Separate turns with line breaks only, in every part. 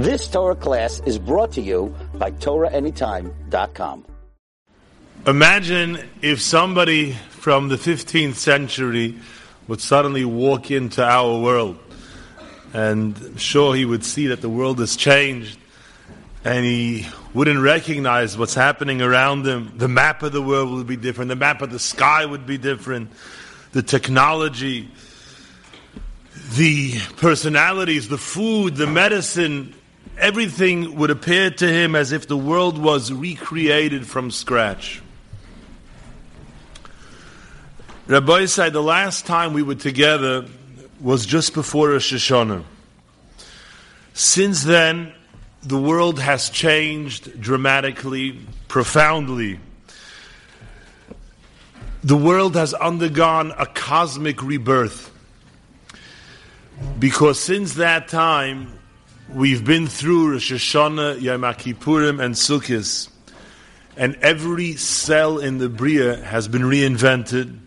This Torah class is brought to you by TorahAnytime.com.
Imagine if somebody from the 15th century would suddenly walk into our world. And sure he would see that the world has changed and he wouldn't recognize what's happening around him. The map of the world would be different. The map of the sky would be different. The technology, the personalities, the food, the medicine, everything would appear to him as if the world was recreated from scratch. Rabbi said the last time we were together was just before Rosh Hashanah. Since then, the world has changed dramatically, profoundly. The world has undergone a cosmic rebirth. Because since that time, we've been through Rosh Hashanah, Yom Kippurim, and Sukkot, and every cell in the Bria has been reinvented.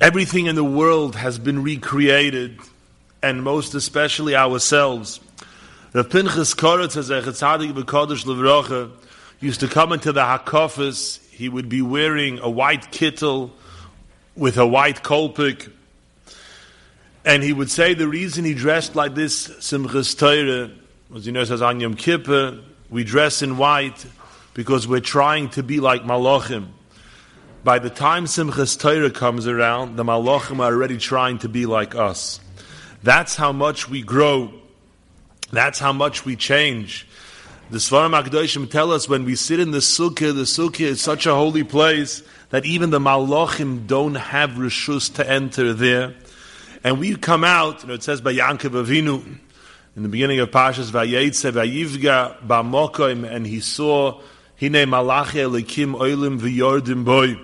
Everything in the world has been recreated, and most especially ourselves. The Pinchas Koretz, as a Chetzadik B'Kodesh Levrocha, used to come into the Hakofis, he would be wearing a white kittel with a white kolpik, and he would say the reason he dressed like this, Simchas Torah, was you know, says on Yom Kippur, we dress in white because we're trying to be like Malachim. By the time Simchas Torah comes around, the Malachim are already trying to be like us. That's how much we grow. That's how much we change. The Svarim Akdoshim tell us when we sit in the Sukkah, the Sukkah is such a holy place that even the Malachim don't have Rishus to enter there. And we come out, you know, it says by Yankov Avinu, in the beginning of Pashas Vayetze Vayivga Bamokoim, and he saw Hine Malachi Elikim Oilim V'Yordim Boy.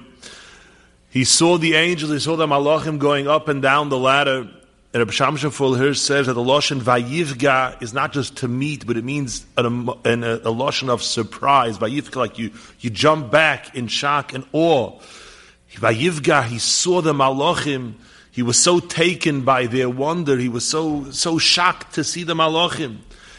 He saw the angels, he saw the Malachim going up and down the ladder. And Rabbi Shamshaful here says that the Lashon Vayivga is not just to meet, but it means an a, a Lashon of surprise. Vayivga, like you, you jump back in shock and awe. Vayivga, he saw the Malachim, he was so taken by their wonder, he was so, so shocked to see the Malachim.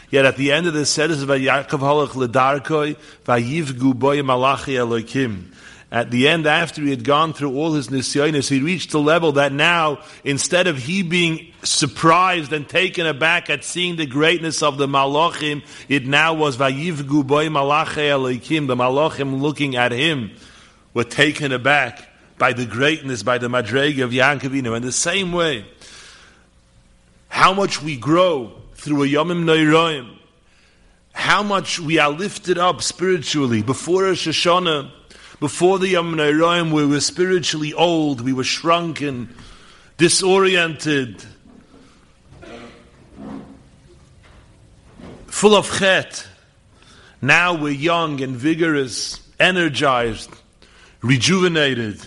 Yet at the end of the sentence, Vayakov Halach Ledarkoi, Vayivgu Boy Malachi Elokim. At the end, after he had gone through all his nisyonis, he reached the level that now, instead of he being surprised and taken aback at seeing the greatness of the malachim, it now was vayivgu boy malache elikim. The malachim looking at him were taken aback by the greatness, by the madrega of Yankovino. In the same way, how much we grow through a yomim noiroim, how much we are lifted up spiritually before Rosh Hashanah, before the Yom Noraim, we were spiritually old, we were shrunken, disoriented, full of chet. Now we're young and vigorous, energized, rejuvenated.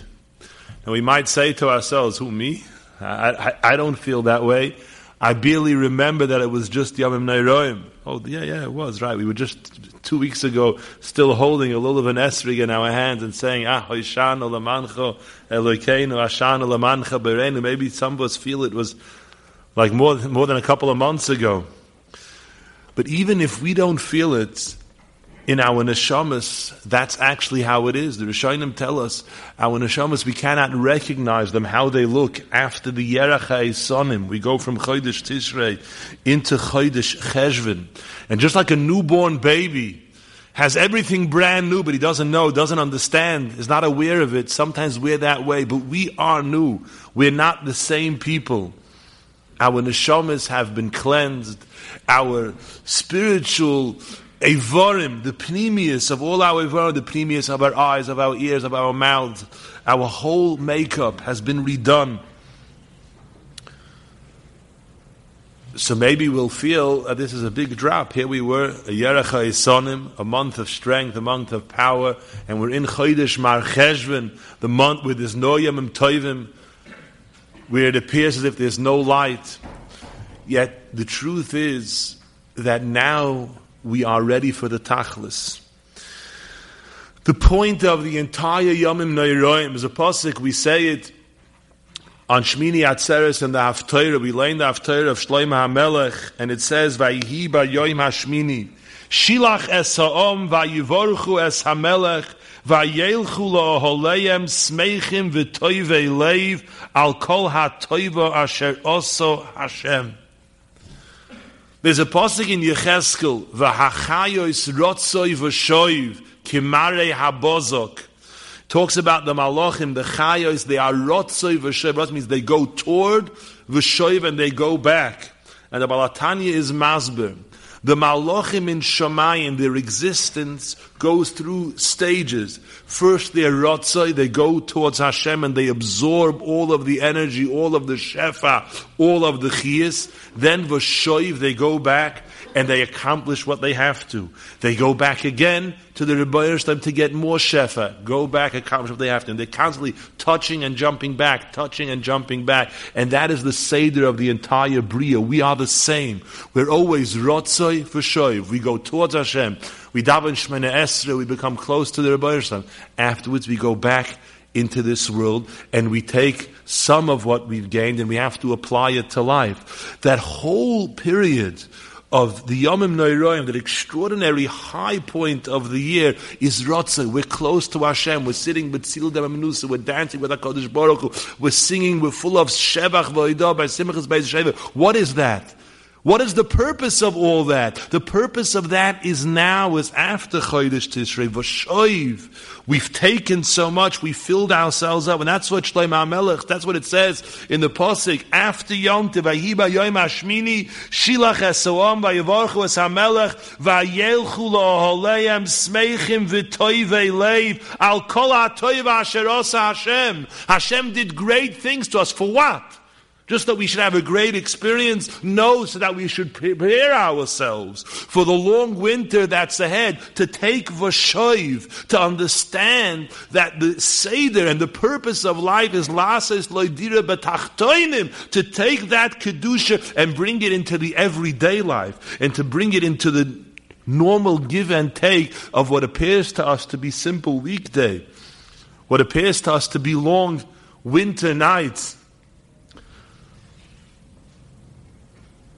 And we might say to ourselves, who, me? I, I, I don't feel that way. I barely remember that it was just Yom Nairoim. Oh, yeah, yeah, it was, right. We were just two weeks ago still holding a little of an esrig in our hands and saying, Ah, Hoishan Olamancho Elokeinu. Maybe some of us feel it was like more, more than a couple of months ago. But even if we don't feel it, in our neshamas, that's actually how it is. The Rishonim tell us our neshamas we cannot recognize them how they look after the Yerach Sonim. We go from Chodesh Tishrei into Chodesh Cheshvan, and just like a newborn baby has everything brand new, but he doesn't know, doesn't understand, is not aware of it. Sometimes we're that way, but we are new. We're not the same people. Our neshamas have been cleansed. Our spiritual Evarim, the pneumius of all our Evarim, the pneumius of our eyes, of our ears, of our mouths, our whole makeup has been redone. So maybe we'll feel that this is a big drop. Here we were, a Yerecha Isonim, a month of strength, a month of power, and we're in Chodesh Mar Cheshvan, the month with this Noyam and Toivim, where it appears as if there's no light. Yet the truth is that now we are ready for the tachlis. The point of the entire Yomim Neiroim is a pasuk. We say it on Shmini Atzeres and the Haftarah, we learn the Haftarah of Shlomo HaMelech, and it says, Vayihi ba yoim hashmini, Shilach es ha'om, vayivorchu es HaMelech, vayelchu lo holeim smeichim v'toivei leiv, al kol ha'toiva asher oso Hashem. There's a pasuk in Yecheskel, v'hachayos rotzoi v'shoiv, kimare habozok, talks about the malachim, the chayos, they are rotzoi v'shoiv. means they go toward v'shoiv and they go back. And the Baal HaTanya is masber. The malachim in Shemayim, their existence goes through stages. First, they're rotzoi, they go towards Hashem and they absorb all of the energy, all of the shefa, all of the chiyas. Then v'shoiv, they go back and they accomplish what they have to. They go back again to the Rebbeinu to get more shefa. Go back, accomplish what they have to. And they're constantly touching and jumping back, touching and jumping back. And that is the seder of the entire bria. We are the same. We're always rotzoi for shoiv. We go towards Hashem. We daven Shemana Esra. We become close to the Rebbeinu. Afterwards, we go back into this world and we take some of what we've gained and we have to apply it to life. That whole period of the Yomim Noiroim, that extraordinary high point of the year is Rotze. We're close to Hashem. We're sitting with Tzil Menusa. We're dancing with HaKadosh Baruch Hu. We're singing. We're full of Shevach V'oidah by Simchas Beis Sheva. What is that? What is the purpose of all that? The purpose of that is now, is after Chodesh Tishrei, V'shoiv. We've taken so much, we filled ourselves up, and that's what Shlomo HaMelech, that's what it says in the Pasuk, after Yom Tov, Vayiba Yom Hashmini, Shilach Esoam, Vayivarchu Es HaMelech, Vayelchu Lo Holeim, Smeichim V'toivei Leiv, Al Kol HaToiv Asher Osa Hashem. Hashem did great things to us, for what? Just that we should have a great experience? No, so that we should prepare ourselves for the long winter that's ahead, to take Vashoiv, to understand that the Seder and the purpose of life is Lases Loidira Betachtoinim, to take that Kedusha and bring it into the everyday life, and to bring it into the normal give and take of what appears to us to be simple weekday, what appears to us to be long winter nights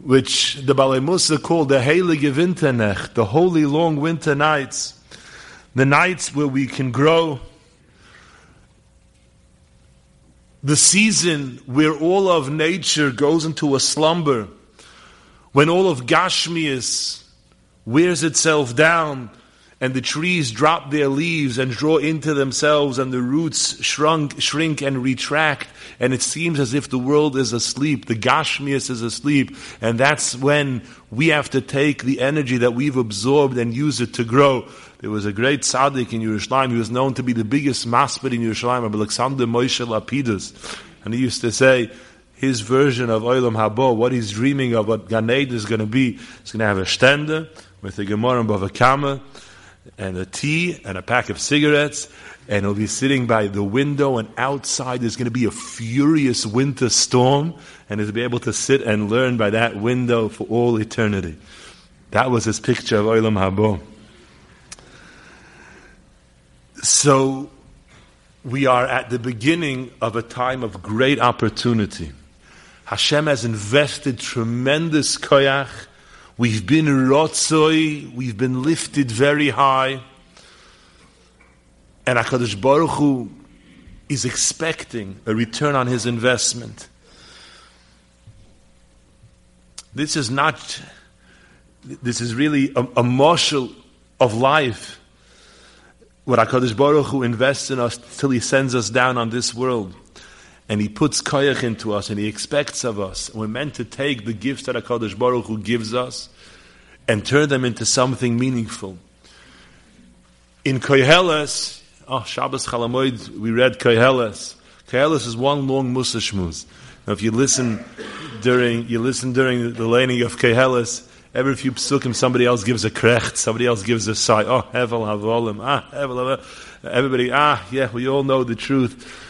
which the Balei Musa called the Heilige Winternacht, the holy long winter nights, the nights where we can grow, the season where all of nature goes into a slumber, when all of Gashmias wears itself down, and the trees drop their leaves and draw into themselves, and the roots shrunk, shrink and retract, and it seems as if the world is asleep, the Gashmias is asleep, and that's when we have to take the energy that we've absorbed and use it to grow. There was a great tzaddik in Yerushalayim, he was known to be the biggest maspid in Yerushalayim, Alexander Moshe Lapidus, and he used to say, his version of Olam Habo, what he's dreaming of, what Gan is going to be, he's going to have a stender with a Gemara and Bava Kama, and a tea and a pack of cigarettes, and he'll be sitting by the window, and outside there's going to be a furious winter storm, and he'll be able to sit and learn by that window for all eternity. That was his picture of Olam Habo. So, we are at the beginning of a time of great opportunity. Hashem has invested tremendous koyach We've been rotzoi, we've been lifted very high, and Hakadosh Baruch Hu is expecting a return on his investment. This is not. This is really a, a marshal of life. What Hakadosh Baruch Hu invests in us till He sends us down on this world and He puts koyach into us, and He expects of us. We're meant to take the gifts that Hakadosh Baruch Hu gives us and turn them into something meaningful. In Koheles, oh Shabbos Chalamoid, we read Koheles. Koheles is one long Musa Shmuz. Now, if you listen during you listen during the laning of Koheles, every few psukim somebody else gives a krecht, somebody else gives a sigh. Oh, hevel havolim, ah, hevel, everybody, ah, yeah, we all know the truth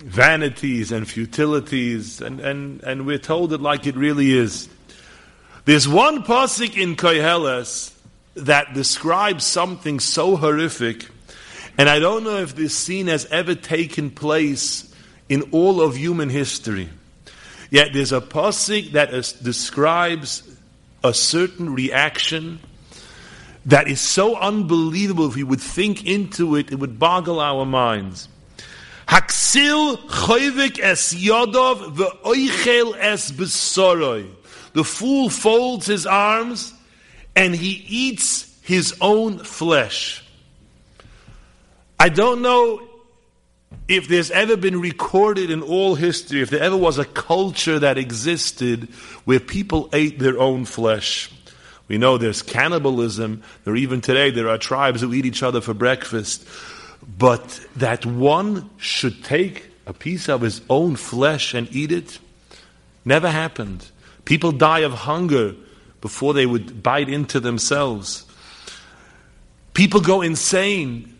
vanities and futilities, and, and, and we're told it like it really is. There's one pasuk in Koheles that describes something so horrific, and I don't know if this scene has ever taken place in all of human history. Yet there's a pasuk that is, describes a certain reaction that is so unbelievable. If we would think into it, it would boggle our minds. Haksil choivik es yodov ve'oichel es besoroi. The fool folds his arms and he eats his own flesh. I don't know if there's ever been recorded in all history, if there ever was a culture that existed where people ate their own flesh. We know there's cannibalism. There even today there are tribes who eat each other for breakfast. But that one should take a piece of his own flesh and eat it never happened. People die of hunger before they would bite into themselves. People go insane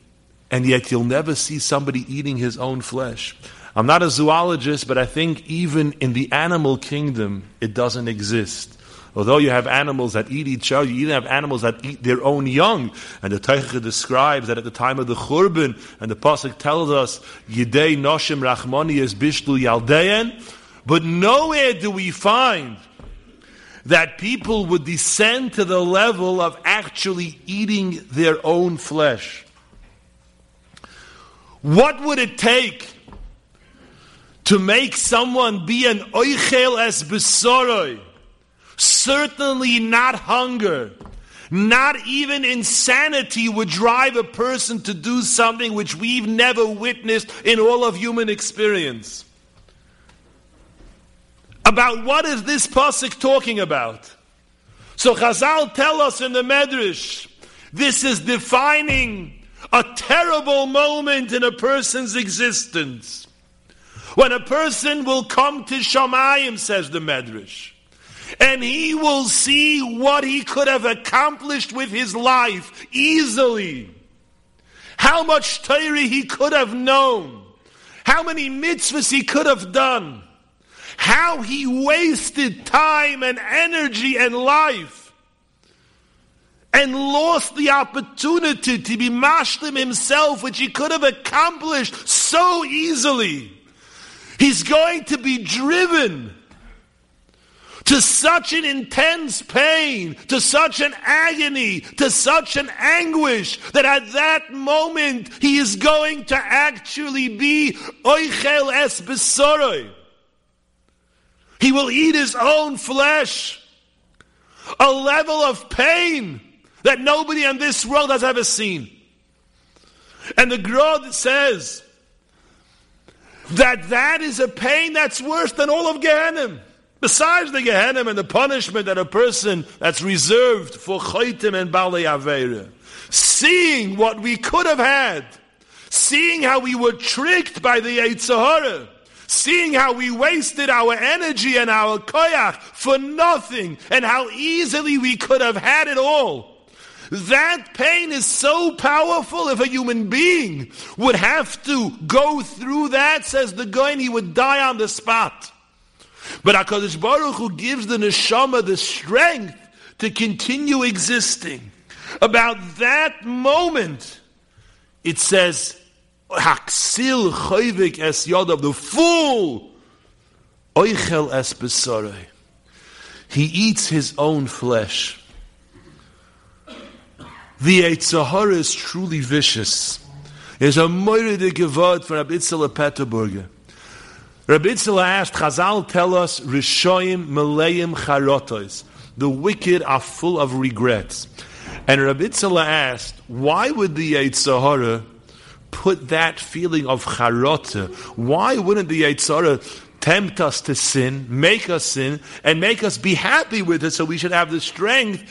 and yet you'll never see somebody eating his own flesh. I'm not a zoologist, but I think even in the animal kingdom, it doesn't exist. Although you have animals that eat each other, you even have animals that eat their own young. And the Eicha describes that at the time of the Churban, and the Pasuk tells us, Yidei Noshim Rachmani is Bishlu Yaldein. But nowhere do we find that people would descend to the level of actually eating their own flesh. What would it take to make someone be an oichel es besoroi? Certainly not hunger. Not even insanity would drive a person to do something which we've never witnessed in all of human experience. About what is this pasuk talking about? So Chazal tell us in the Medrash, this is defining a terrible moment in a person's existence. When a person will come to Shamayim, says the Medrash, and he will see what he could have accomplished with his life easily. How much Torah he could have known. How many mitzvahs he could have done. How he wasted time and energy and life and lost the opportunity to be mashlim himself, which he could have accomplished so easily. He's going to be driven to such an intense pain, to such an agony, to such an anguish, that at that moment he is going to actually be oichel es besoroi. He will eat his own flesh. A level of pain that nobody in this world has ever seen. And the Grod says that that is a pain that's worse than all of Gehenna. Besides the Gehenna and the punishment that a person that's reserved for Chaitim and Balei Aveira. Seeing what we could have had, seeing how we were tricked by the Eitzahara, seeing how we wasted our energy and our koyach for nothing, and how easily we could have had it all. That pain is so powerful. If a human being would have to go through that, says the Goin, he would die on the spot. But HaKadosh Baruch Hu gives the neshama the strength to continue existing. About that moment, it says, Haksil chayvik es yodav, the fool, oichel es besarei. He eats his own flesh. The Eitzahara is truly vicious. There's a moiride geword from Rabbi Itzel of Peterburger. Rabbi Itzel asked, Chazal tell us, Rishoyim Meleim Charotos. The wicked are full of regrets. And Rabbi Itzel asked, why would the Eitzahara put that feeling of charota? Why wouldn't the Eitzahara tempt us to sin, make us sin, and make us be happy with it so we should have the strength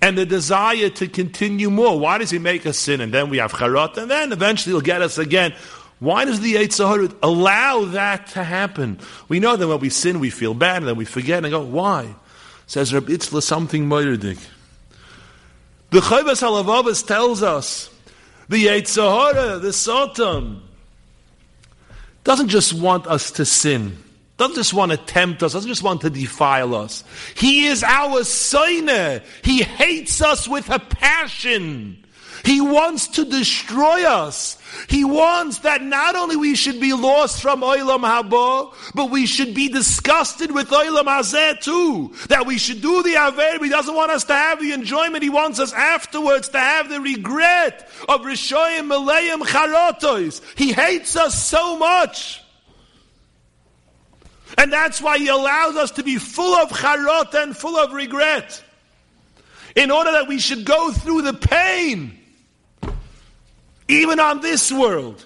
and the desire to continue more. Why does he make us sin? And then we have charot, and then eventually he'll get us again. Why does the Yitzhahara allow that to happen? We know that when we sin, we feel bad, and then we forget and go, why? Says Reb Itzla something moiridik. The Chovas Halavavas tells us the Yitzhahara, the Satan, doesn't just want us to sin doesn't just want to tempt us, doesn't just want to defile us. He is our Soine. He hates us with a passion. He wants to destroy us. He wants that not only we should be lost from Olam Haba, but we should be disgusted with Olam Hazeh too. That we should do the Aver. He doesn't want us to have the enjoyment. He wants us afterwards to have the regret of Rishoyim Malayim Charotois. He hates us so much. And that's why he allows us to be full of charot and full of regret. In order that we should go through the pain, even on this world.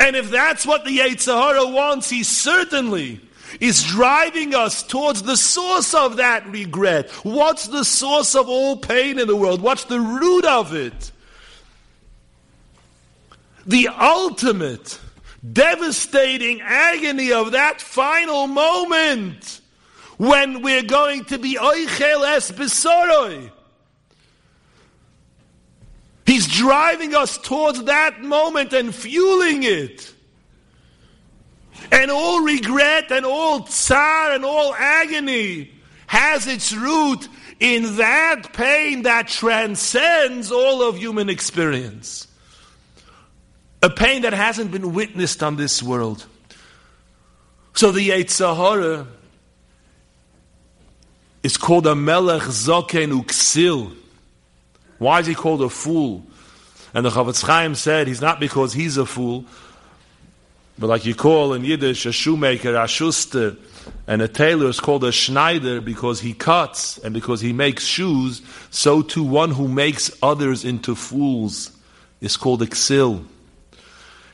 And if that's what the Yetzer Hara wants, he certainly is driving us towards the source of that regret. What's the source of all pain in the world? What's the root of it? The ultimate devastating agony of that final moment when we're going to be oichel es besoroi. He's driving us towards that moment and fueling it. And all regret and all tsar and all agony has its root in that pain that transcends all of human experience a pain that hasn't been witnessed on this world. So the Yetzer Hara is called a Melech Zoken Uksil. Why is he called a fool? And the Chofetz Chaim said he's not because he's a fool, but like you call in Yiddish a shoemaker, a schuster, and a tailor is called a schneider because he cuts and because he makes shoes, so too one who makes others into fools is called a ksil.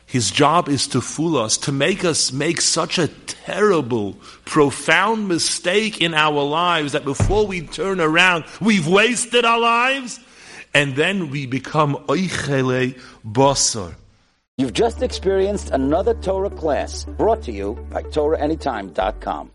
His job is to fool us, to make us make such a terrible, profound mistake in our lives that before we turn around, we've wasted our lives, and then we become oichele basar.
You've just experienced another Torah class brought to you by TorahAnytime.com.